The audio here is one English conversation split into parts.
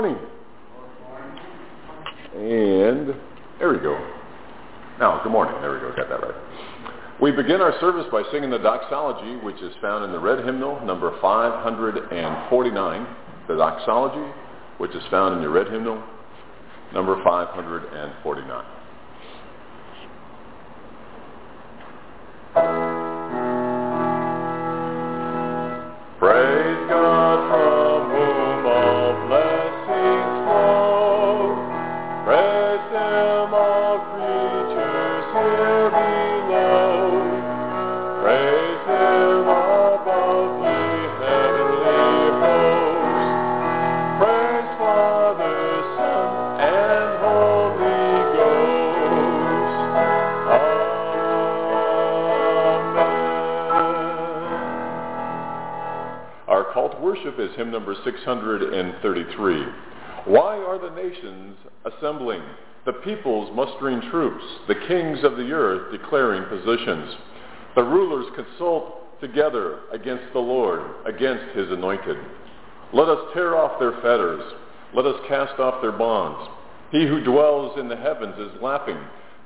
Morning. And there we go. Now, good morning. There we go. Got that right. We begin our service by singing the doxology, which is found in the red hymnal, number 549. The doxology, which is found in your red hymnal, number 549. Hymn number 633. Why are the nations assembling? The peoples mustering troops, the kings of the earth declaring positions. The rulers consult together against the Lord, against his anointed. Let us tear off their fetters. Let us cast off their bonds. He who dwells in the heavens is laughing.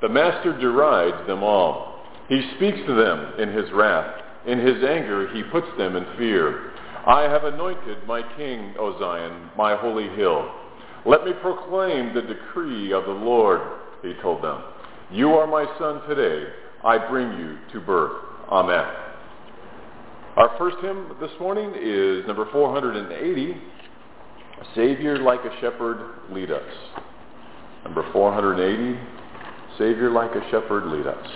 The master derides them all. He speaks to them in his wrath. In his anger he puts them in fear. I have anointed my king, O Zion, my holy hill. Let me proclaim the decree of the Lord, he told them. You are my son today. I bring you to birth. Amen. Our first hymn this morning is number 480, Savior like a shepherd, lead us. Number 480, Savior like a shepherd, lead us.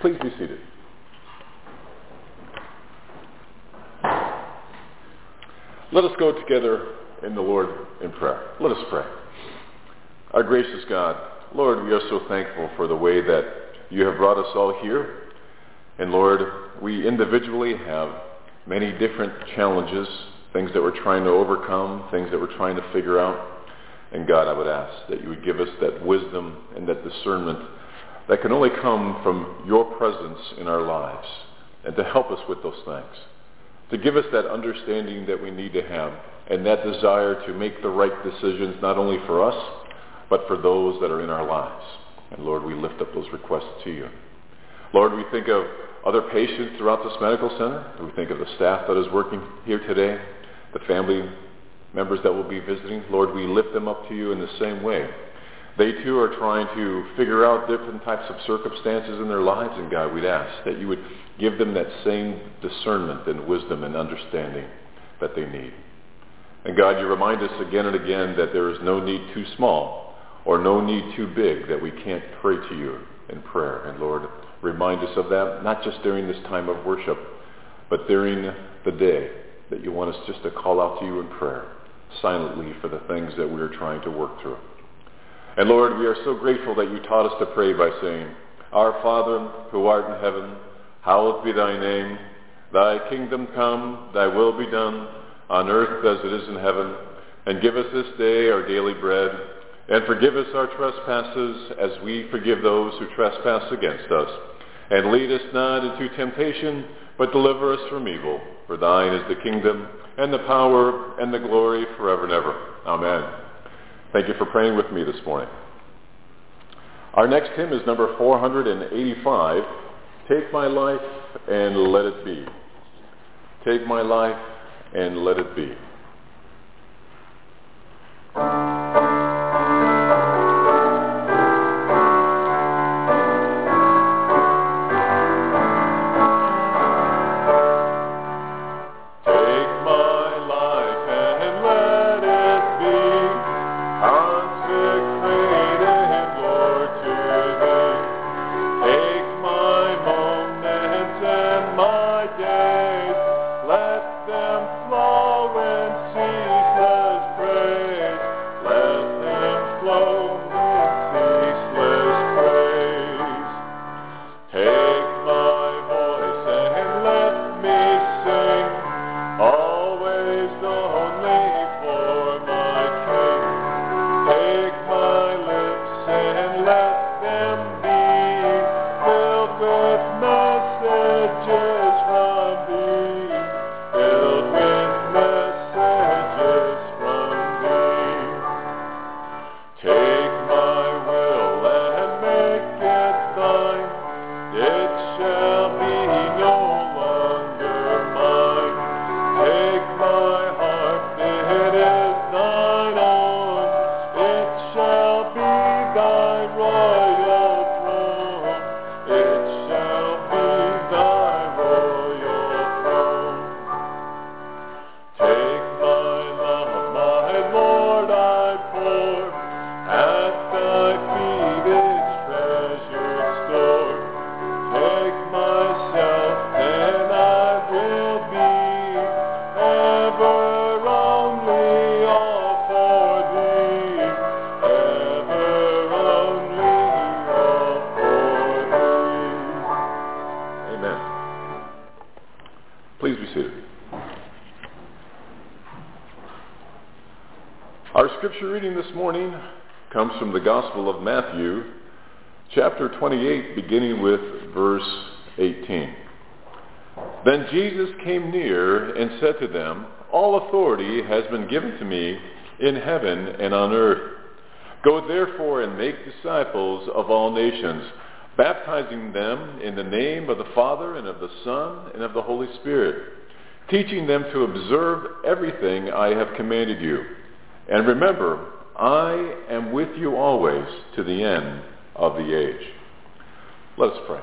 Please be seated. Let us go together in the Lord in prayer. Let us pray. Our gracious God, Lord, we are so thankful for the way that you have brought us all here. And Lord, we individually have many different challenges, things that we're trying to overcome, things that we're trying to figure out. And God, I would ask that you would give us that wisdom and that discernment that can only come from your presence in our lives and to help us with those things. To give us that understanding that we need to have and that desire to make the right decisions not only for us, but for those that are in our lives. And Lord, we lift up those requests to you. Lord, we think of other patients throughout this medical center. We think of the staff that is working here today, the family members that will be visiting. Lord, we lift them up to you in the same way. They too are trying to figure out different types of circumstances in their lives, and God, we'd ask that you would give them that same discernment and wisdom and understanding that they need. And God, you remind us again and again that there is no need too small or no need too big that we can't pray to you in prayer. And Lord, remind us of that, not just during this time of worship, but during the day that you want us just to call out to you in prayer silently for the things that we're trying to work through. And Lord, we are so grateful that you taught us to pray by saying, Our Father, who art in heaven, hallowed be thy name. Thy kingdom come, thy will be done, on earth as it is in heaven. And give us this day our daily bread. And forgive us our trespasses as we forgive those who trespass against us. And lead us not into temptation, but deliver us from evil. For thine is the kingdom, and the power, and the glory forever and ever. Amen. Thank you for praying with me this morning. Our next hymn is number 485, Take My Life and Let It Be. Take my life and let it be. Gospel of Matthew, chapter 28, beginning with verse 18. Then Jesus came near and said to them, All authority has been given to me in heaven and on earth. Go therefore and make disciples of all nations, baptizing them in the name of the Father and of the Son and of the Holy Spirit, teaching them to observe everything I have commanded you. And remember, I am with you always to the end of the age. Let us pray.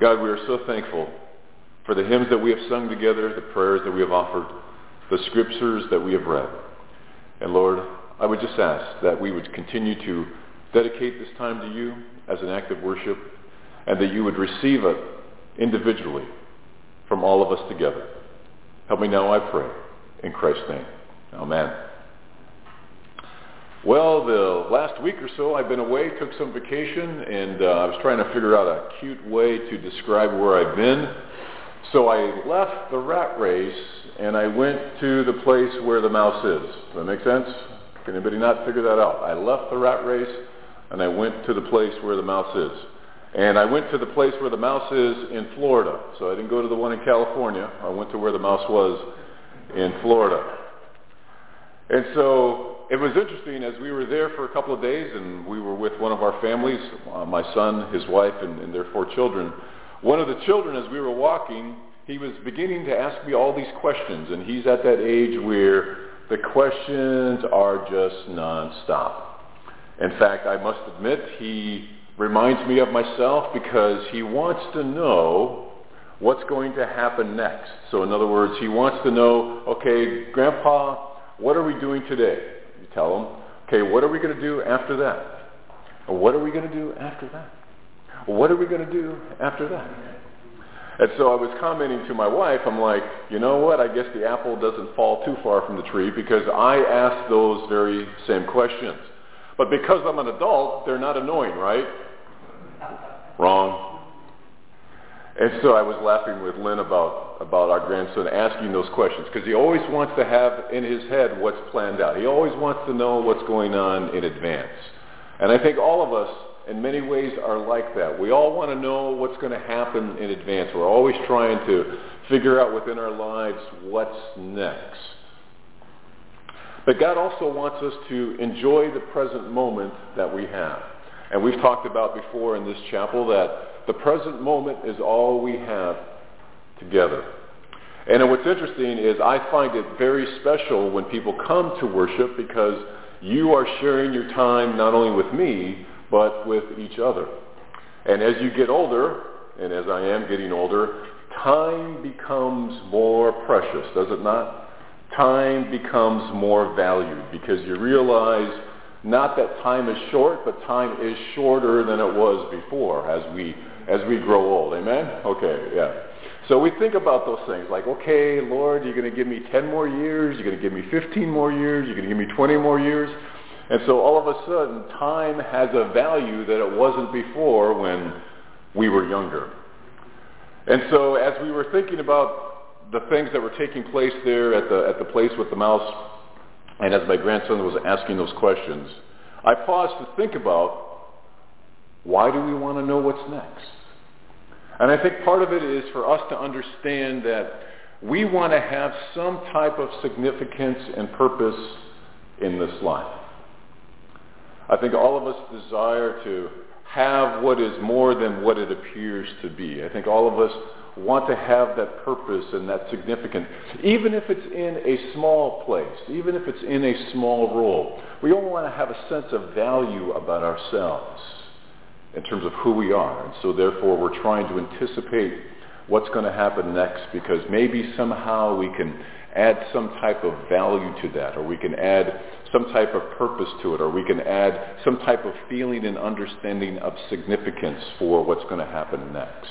God, we are so thankful for the hymns that we have sung together, the prayers that we have offered, the scriptures that we have read. And Lord, I would just ask that we would continue to dedicate this time to you as an act of worship and that you would receive it individually from all of us together. Help me now, I pray. In Christ's name. Amen. Well, the last week or so I've been away, took some vacation, and uh, I was trying to figure out a cute way to describe where I've been. So I left the rat race and I went to the place where the mouse is. Does that make sense? Can anybody not figure that out? I left the rat race and I went to the place where the mouse is. And I went to the place where the mouse is in Florida. So I didn't go to the one in California. I went to where the mouse was in Florida. And so it was interesting as we were there for a couple of days and we were with one of our families, uh, my son, his wife, and, and their four children. one of the children, as we were walking, he was beginning to ask me all these questions, and he's at that age where the questions are just nonstop. In fact, I must admit, he reminds me of myself because he wants to know what's going to happen next. So in other words, he wants to know, okay, Grandpa, what are we doing today? Tell them, okay, what are we going to do after that? What are we going to do after that? What are we going to do after that? And so I was commenting to my wife, I'm like, you know what, I guess the apple doesn't fall too far from the tree because I asked those very same questions. But because I'm an adult, they're not annoying, right? Wrong. And so I was laughing with Lynn about, about our grandson asking those questions because he always wants to have in his head what's planned out. He always wants to know what's going on in advance. And I think all of us in many ways are like that. We all want to know what's going to happen in advance. We're always trying to figure out within our lives what's next. But God also wants us to enjoy the present moment that we have. And we've talked about before in this chapel that the present moment is all we have together. And what's interesting is I find it very special when people come to worship because you are sharing your time not only with me, but with each other. And as you get older, and as I am getting older, time becomes more precious, does it not? Time becomes more valued because you realize not that time is short, but time is shorter than it was before as we as we grow old. Amen? Okay, yeah. So we think about those things like, okay, Lord, you're going to give me 10 more years, you're going to give me 15 more years, you're going to give me 20 more years. And so all of a sudden, time has a value that it wasn't before when we were younger. And so as we were thinking about the things that were taking place there at the, at the place with the mouse, and as my grandson was asking those questions, I paused to think about why do we want to know what's next? And I think part of it is for us to understand that we want to have some type of significance and purpose in this life. I think all of us desire to have what is more than what it appears to be. I think all of us want to have that purpose and that significance, even if it's in a small place, even if it's in a small role. We all want to have a sense of value about ourselves in terms of who we are. And so therefore we're trying to anticipate what's going to happen next because maybe somehow we can add some type of value to that or we can add some type of purpose to it or we can add some type of feeling and understanding of significance for what's going to happen next.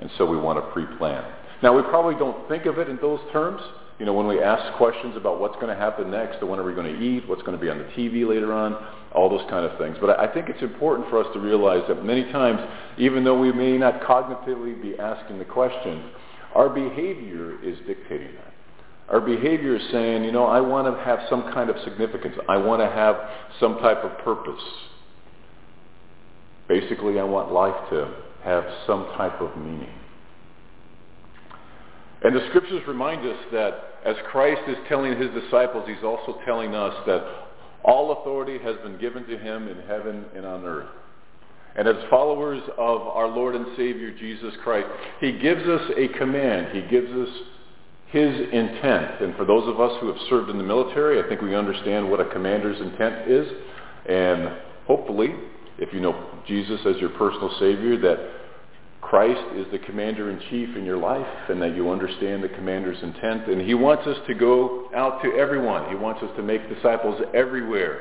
And so we want to pre-plan. Now we probably don't think of it in those terms, you know, when we ask questions about what's going to happen next, or when are we going to eat, what's going to be on the TV later on, all those kind of things. But I think it's important for us to realize that many times, even though we may not cognitively be asking the question, our behavior is dictating that. Our behavior is saying, you know, I want to have some kind of significance. I want to have some type of purpose. Basically, I want life to have some type of meaning. And the scriptures remind us that as Christ is telling his disciples, he's also telling us that all authority has been given to him in heaven and on earth. And as followers of our Lord and Savior Jesus Christ, he gives us a command. He gives us his intent. And for those of us who have served in the military, I think we understand what a commander's intent is. And hopefully, if you know Jesus as your personal Savior, that Christ is the commander-in-chief in your life and that you understand the commander's intent. And he wants us to go out to everyone. He wants us to make disciples everywhere.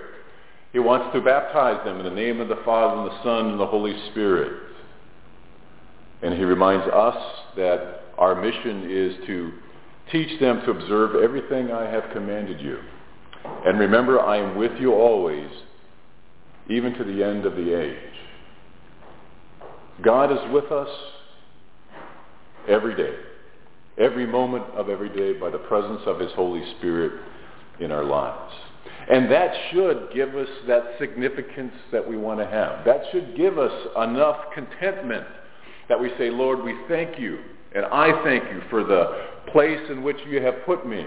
He wants to baptize them in the name of the Father and the Son and the Holy Spirit. And he reminds us that our mission is to teach them to observe everything I have commanded you. And remember, I am with you always, even to the end of the age. God is with us every day, every moment of every day by the presence of his Holy Spirit in our lives. And that should give us that significance that we want to have. That should give us enough contentment that we say, Lord, we thank you, and I thank you for the place in which you have put me.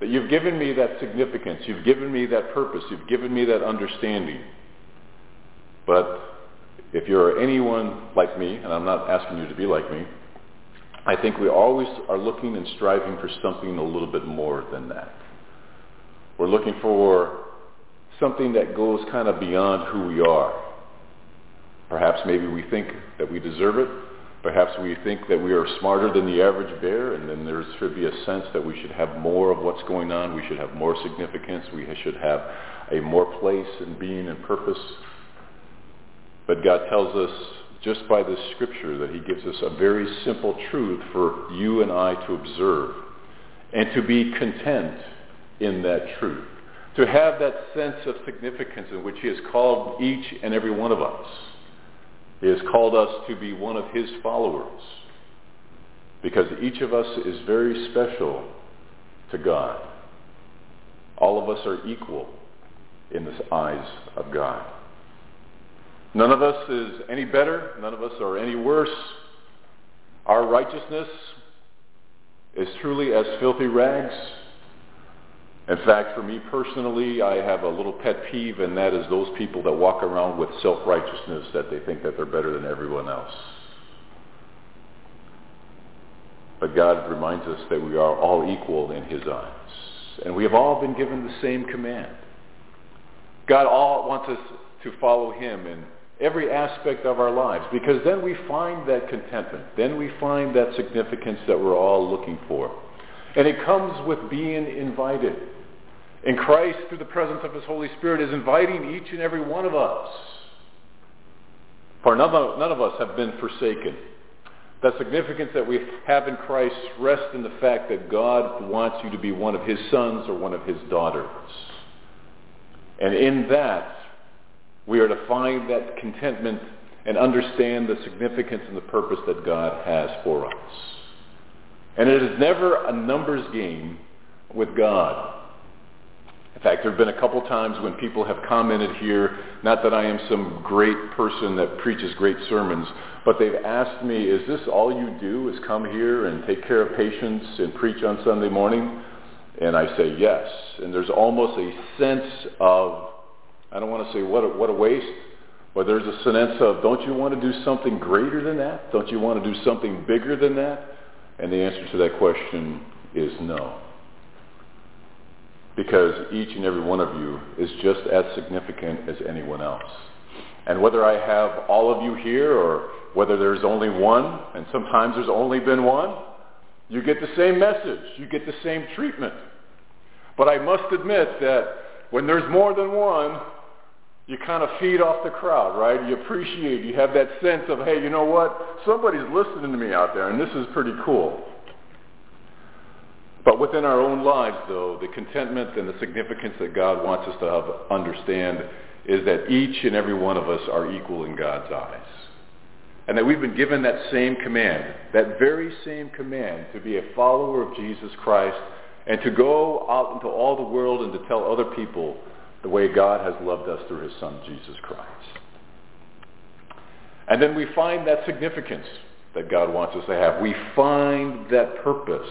That you've given me that significance. You've given me that purpose. You've given me that understanding. But if you're anyone like me, and I'm not asking you to be like me, I think we always are looking and striving for something a little bit more than that. We're looking for something that goes kind of beyond who we are. Perhaps maybe we think that we deserve it. Perhaps we think that we are smarter than the average bear, and then there should be a sense that we should have more of what's going on. We should have more significance. We should have a more place and being and purpose. But God tells us just by this scripture that he gives us a very simple truth for you and I to observe and to be content in that truth. To have that sense of significance in which he has called each and every one of us. He has called us to be one of his followers because each of us is very special to God. All of us are equal in the eyes of God. None of us is any better. None of us are any worse. Our righteousness is truly as filthy rags. In fact, for me personally, I have a little pet peeve, and that is those people that walk around with self-righteousness that they think that they're better than everyone else. But God reminds us that we are all equal in his eyes. And we have all been given the same command. God all wants us to follow him in every aspect of our lives because then we find that contentment. Then we find that significance that we're all looking for. And it comes with being invited. And Christ, through the presence of his Holy Spirit, is inviting each and every one of us. For none of, none of us have been forsaken. The significance that we have in Christ rests in the fact that God wants you to be one of his sons or one of his daughters. And in that, we are to find that contentment and understand the significance and the purpose that God has for us. And it is never a numbers game with God. In fact, there have been a couple times when people have commented here, not that I am some great person that preaches great sermons, but they've asked me, is this all you do is come here and take care of patients and preach on Sunday morning? And I say yes. And there's almost a sense of, I don't want to say what a, what a waste, but there's a sense of, don't you want to do something greater than that? Don't you want to do something bigger than that? And the answer to that question is no because each and every one of you is just as significant as anyone else. And whether I have all of you here or whether there's only one, and sometimes there's only been one, you get the same message. You get the same treatment. But I must admit that when there's more than one, you kind of feed off the crowd, right? You appreciate, you have that sense of, hey, you know what? Somebody's listening to me out there, and this is pretty cool. But within our own lives, though, the contentment and the significance that God wants us to have, understand is that each and every one of us are equal in God's eyes. And that we've been given that same command, that very same command to be a follower of Jesus Christ and to go out into all the world and to tell other people the way God has loved us through his son, Jesus Christ. And then we find that significance that God wants us to have. We find that purpose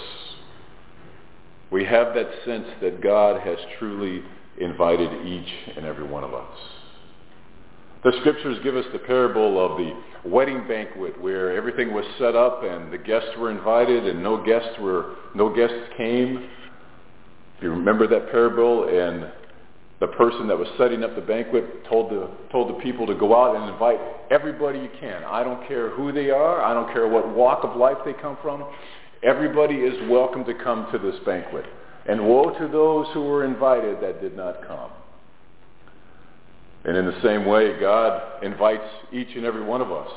we have that sense that God has truly invited each and every one of us. The scriptures give us the parable of the wedding banquet where everything was set up and the guests were invited and no guests were no guests came. If you remember that parable and the person that was setting up the banquet told the told the people to go out and invite everybody you can. I don't care who they are, I don't care what walk of life they come from. Everybody is welcome to come to this banquet. And woe to those who were invited that did not come. And in the same way, God invites each and every one of us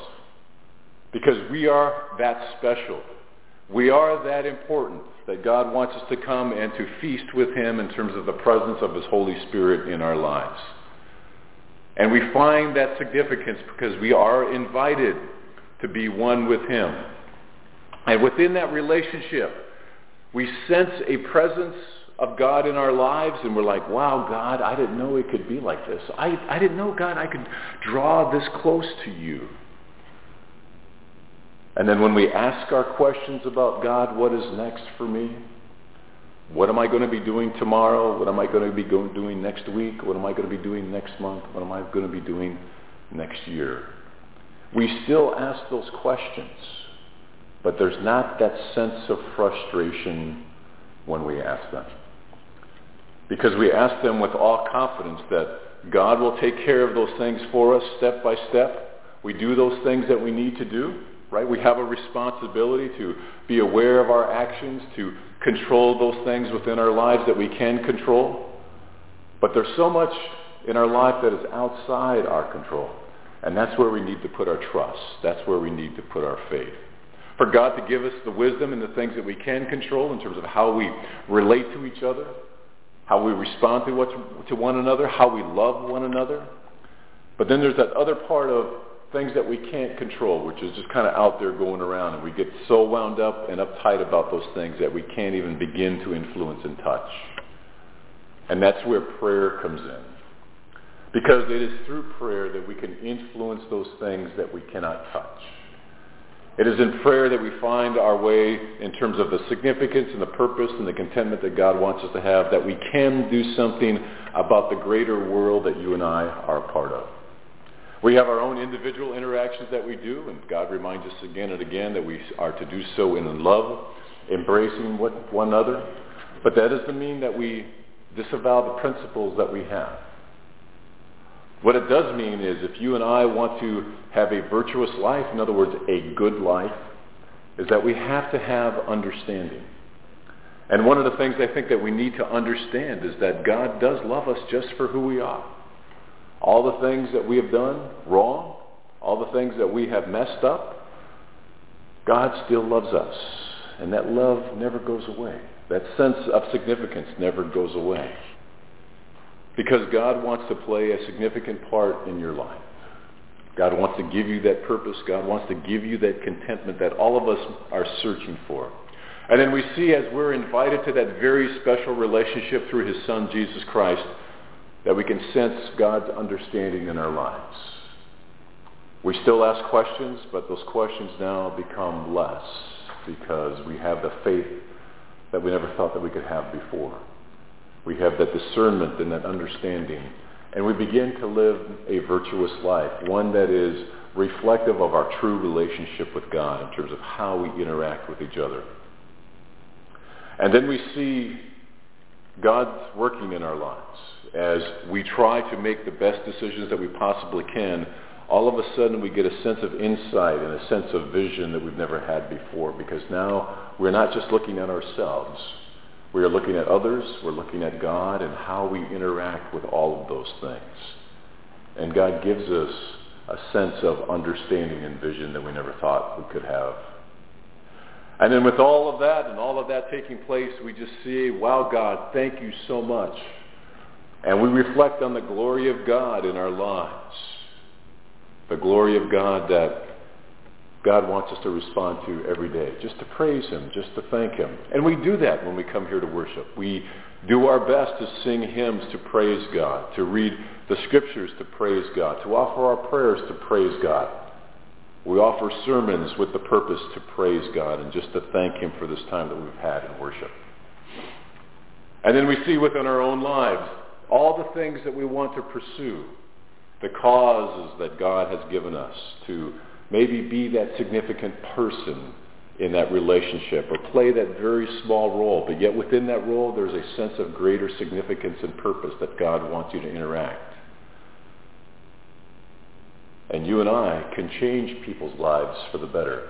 because we are that special. We are that important that God wants us to come and to feast with him in terms of the presence of his Holy Spirit in our lives. And we find that significance because we are invited to be one with him. And within that relationship, we sense a presence of God in our lives and we're like, wow, God, I didn't know it could be like this. I, I didn't know, God, I could draw this close to you. And then when we ask our questions about God, what is next for me? What am I going to be doing tomorrow? What am I going to be going, doing next week? What am I going to be doing next month? What am I going to be doing next year? we still ask those questions, but there's not that sense of frustration when we ask them. Because we ask them with all confidence that God will take care of those things for us step by step. We do those things that we need to do, right? We have a responsibility to be aware of our actions, to control those things within our lives that we can control. But there's so much in our life that is outside our control. And that's where we need to put our trust. That's where we need to put our faith. For God to give us the wisdom and the things that we can control in terms of how we relate to each other, how we respond to, what, to one another, how we love one another. But then there's that other part of things that we can't control, which is just kind of out there going around, and we get so wound up and uptight about those things that we can't even begin to influence and touch. And that's where prayer comes in. Because it is through prayer that we can influence those things that we cannot touch. It is in prayer that we find our way in terms of the significance and the purpose and the contentment that God wants us to have, that we can do something about the greater world that you and I are a part of. We have our own individual interactions that we do, and God reminds us again and again that we are to do so in love, embracing one another. But that doesn't mean that we disavow the principles that we have. What it does mean is if you and I want to have a virtuous life, in other words, a good life, is that we have to have understanding. And one of the things I think that we need to understand is that God does love us just for who we are. All the things that we have done wrong, all the things that we have messed up, God still loves us. And that love never goes away. That sense of significance never goes away. Because God wants to play a significant part in your life. God wants to give you that purpose. God wants to give you that contentment that all of us are searching for. And then we see as we're invited to that very special relationship through his son, Jesus Christ, that we can sense God's understanding in our lives. We still ask questions, but those questions now become less because we have the faith that we never thought that we could have before. We have that discernment and that understanding. And we begin to live a virtuous life, one that is reflective of our true relationship with God in terms of how we interact with each other. And then we see God's working in our lives as we try to make the best decisions that we possibly can. All of a sudden we get a sense of insight and a sense of vision that we've never had before because now we're not just looking at ourselves. We are looking at others, we're looking at God and how we interact with all of those things. And God gives us a sense of understanding and vision that we never thought we could have. And then with all of that and all of that taking place, we just see, wow, God, thank you so much. And we reflect on the glory of God in our lives. The glory of God that God wants us to respond to every day, just to praise him, just to thank him. And we do that when we come here to worship. We do our best to sing hymns to praise God, to read the scriptures to praise God, to offer our prayers to praise God. We offer sermons with the purpose to praise God and just to thank him for this time that we've had in worship. And then we see within our own lives all the things that we want to pursue, the causes that God has given us to maybe be that significant person in that relationship or play that very small role. But yet within that role, there's a sense of greater significance and purpose that God wants you to interact. And you and I can change people's lives for the better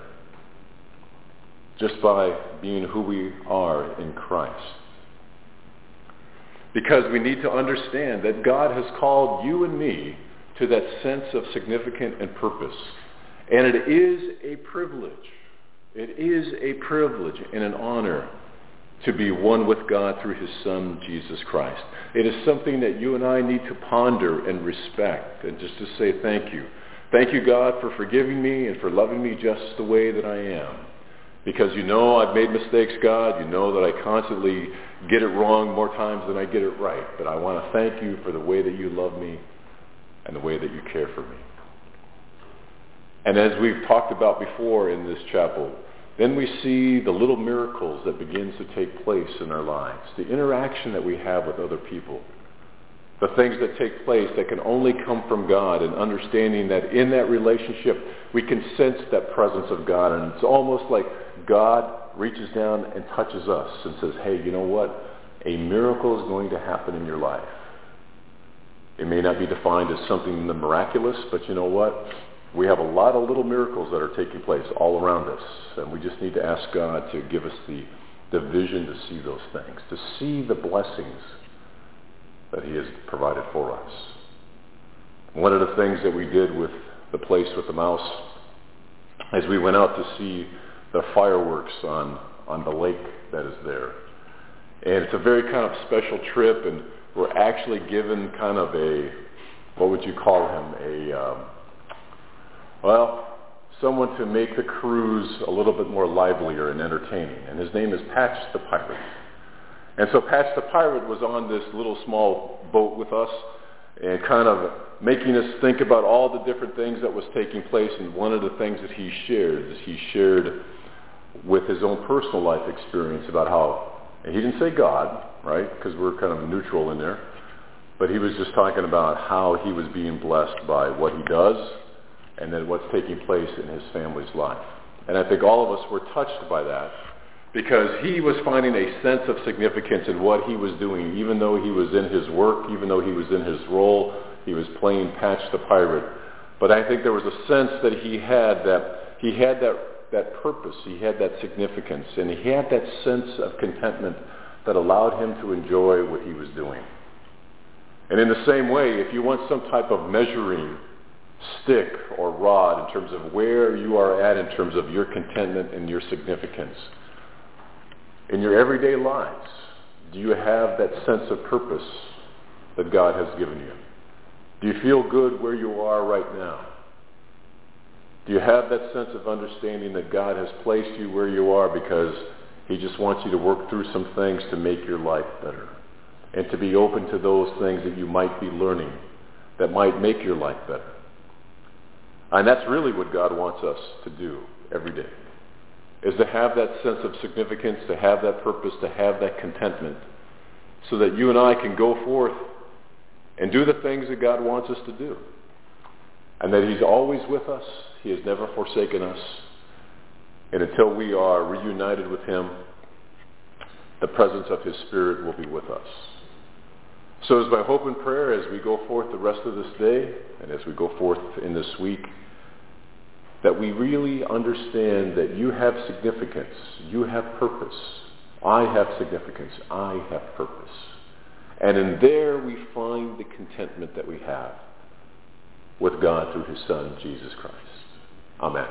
just by being who we are in Christ. Because we need to understand that God has called you and me to that sense of significance and purpose. And it is a privilege. It is a privilege and an honor to be one with God through his Son, Jesus Christ. It is something that you and I need to ponder and respect and just to say thank you. Thank you, God, for forgiving me and for loving me just the way that I am. Because you know I've made mistakes, God. You know that I constantly get it wrong more times than I get it right. But I want to thank you for the way that you love me and the way that you care for me. And as we've talked about before in this chapel, then we see the little miracles that begins to take place in our lives, the interaction that we have with other people, the things that take place that can only come from God and understanding that in that relationship we can sense that presence of God and it's almost like God reaches down and touches us and says, hey, you know what? A miracle is going to happen in your life. It may not be defined as something miraculous, but you know what? We have a lot of little miracles that are taking place all around us, and we just need to ask God to give us the, the vision to see those things, to see the blessings that he has provided for us. One of the things that we did with the place with the mouse as we went out to see the fireworks on, on the lake that is there. And it's a very kind of special trip, and we're actually given kind of a, what would you call him, a, um, well, someone to make the cruise a little bit more livelier and entertaining. And his name is Patch the Pirate. And so the Pirate was on this little small boat with us and kind of making us think about all the different things that was taking place. And one of the things that he shared is he shared with his own personal life experience about how, and he didn't say God, right, because we're kind of neutral in there, but he was just talking about how he was being blessed by what he does and then what's taking place in his family's life. And I think all of us were touched by that because he was finding a sense of significance in what he was doing, even though he was in his work, even though he was in his role, he was playing Patch the Pirate. But I think there was a sense that he had that he had that, that purpose, he had that significance, and he had that sense of contentment that allowed him to enjoy what he was doing. And in the same way, if you want some type of measuring stick or rod in terms of where you are at in terms of your contentment and your significance, in your everyday lives, do you have that sense of purpose that God has given you? Do you feel good where you are right now? Do you have that sense of understanding that God has placed you where you are because he just wants you to work through some things to make your life better and to be open to those things that you might be learning that might make your life better? And that's really what God wants us to do every day is to have that sense of significance, to have that purpose, to have that contentment, so that you and I can go forth and do the things that God wants us to do. And that he's always with us. He has never forsaken us. And until we are reunited with him, the presence of his Spirit will be with us. So it's my hope and prayer as we go forth the rest of this day and as we go forth in this week that we really understand that you have significance, you have purpose. I have significance, I have purpose. And in there we find the contentment that we have with God through his Son, Jesus Christ. Amen.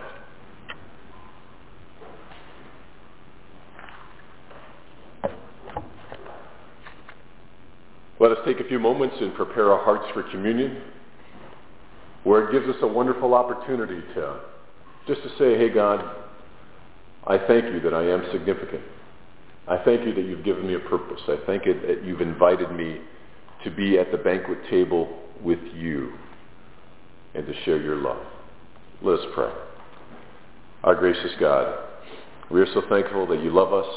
Let us take a few moments and prepare our hearts for communion, where it gives us a wonderful opportunity to just to say, hey, God, I thank you that I am significant. I thank you that you've given me a purpose. I thank you that you've invited me to be at the banquet table with you and to share your love. Let us pray. Our gracious God, we are so thankful that you love us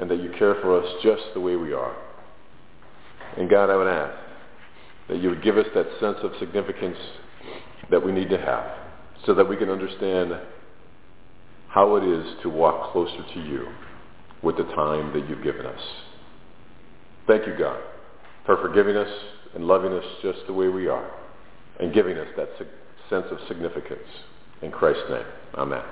and that you care for us just the way we are. And God, I would ask that you would give us that sense of significance that we need to have so that we can understand how it is to walk closer to you with the time that you've given us. Thank you, God, for forgiving us and loving us just the way we are and giving us that sense of significance. In Christ's name, amen.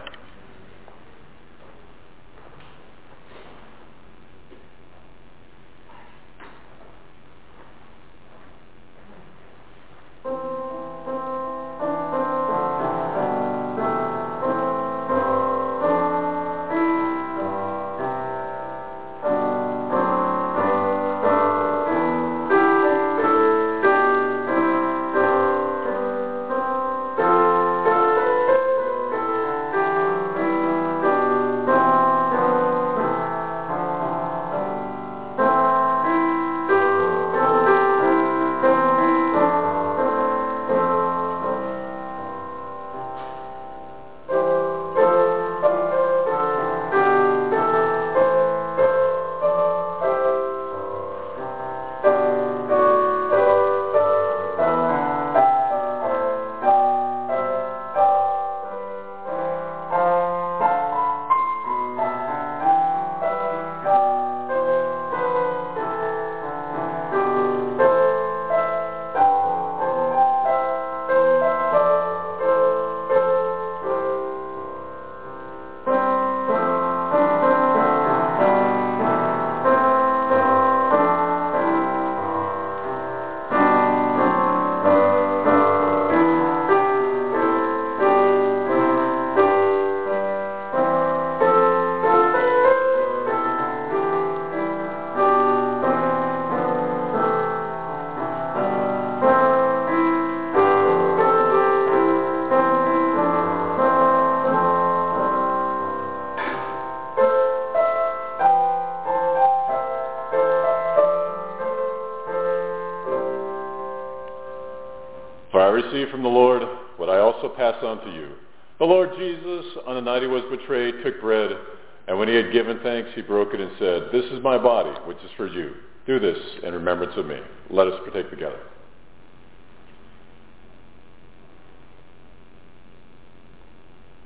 Had given thanks, he broke it and said, This is my body, which is for you. Do this in remembrance of me. Let us partake together.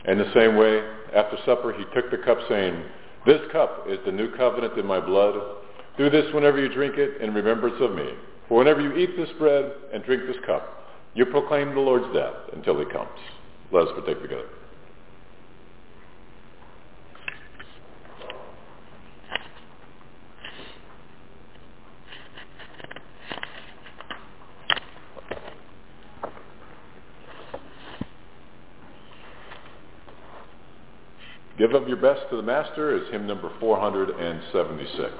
In the same way, after supper, he took the cup, saying, This cup is the new covenant in my blood. Do this whenever you drink it in remembrance of me. For whenever you eat this bread and drink this cup, you proclaim the Lord's death until he comes. Let us partake together. Give of your best to the Master is hymn number 476.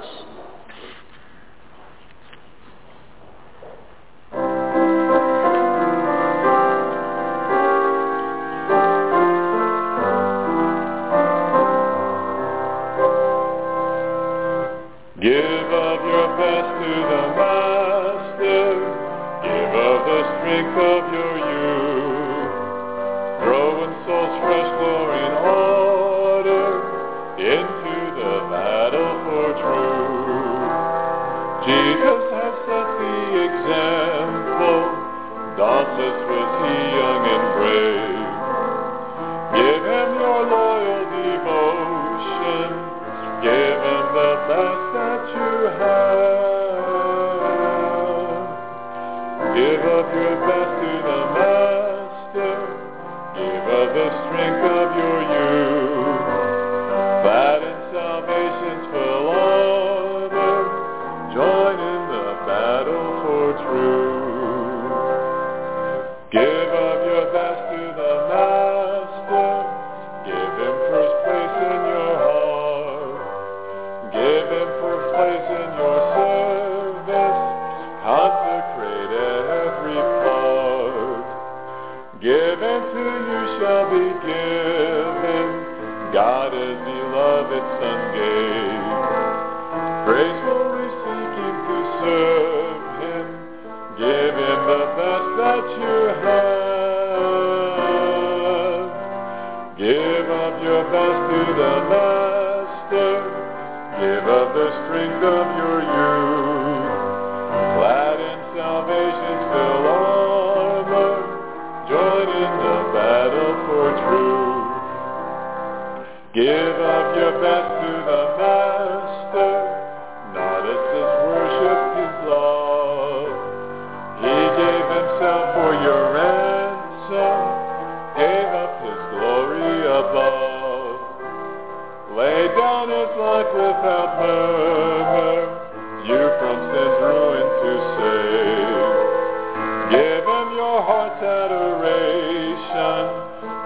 adoration.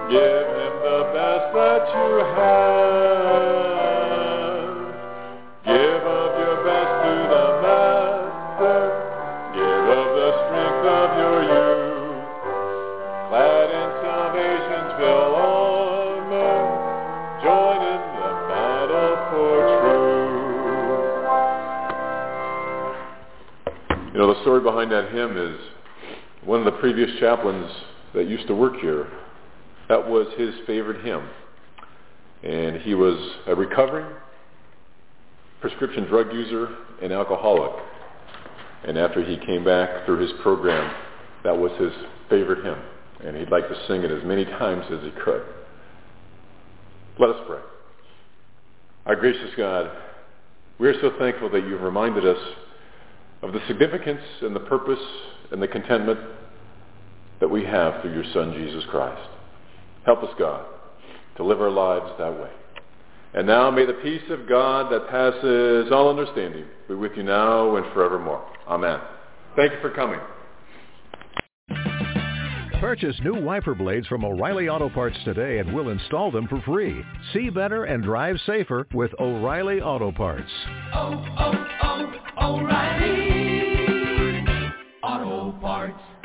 Give him the best that you have. Give of your best to the Master. Give of the strength of your youth. Clad in salvation's armor, join in the battle for truth. You know, the story behind that hymn is chaplains that used to work here, that was his favorite hymn. And he was a recovering prescription drug user and alcoholic. And after he came back through his program, that was his favorite hymn. And he'd like to sing it as many times as he could. Let us pray. Our gracious God, we are so thankful that you've reminded us of the significance and the purpose and the contentment that we have through your Son, Jesus Christ. Help us, God, to live our lives that way. And now may the peace of God that passes all understanding be with you now and forevermore. Amen. Thank you for coming. Purchase new wiper blades from O'Reilly Auto Parts today and we'll install them for free. See better and drive safer with O'Reilly Auto Parts. Oh, oh, oh, O'Reilly Auto Parts.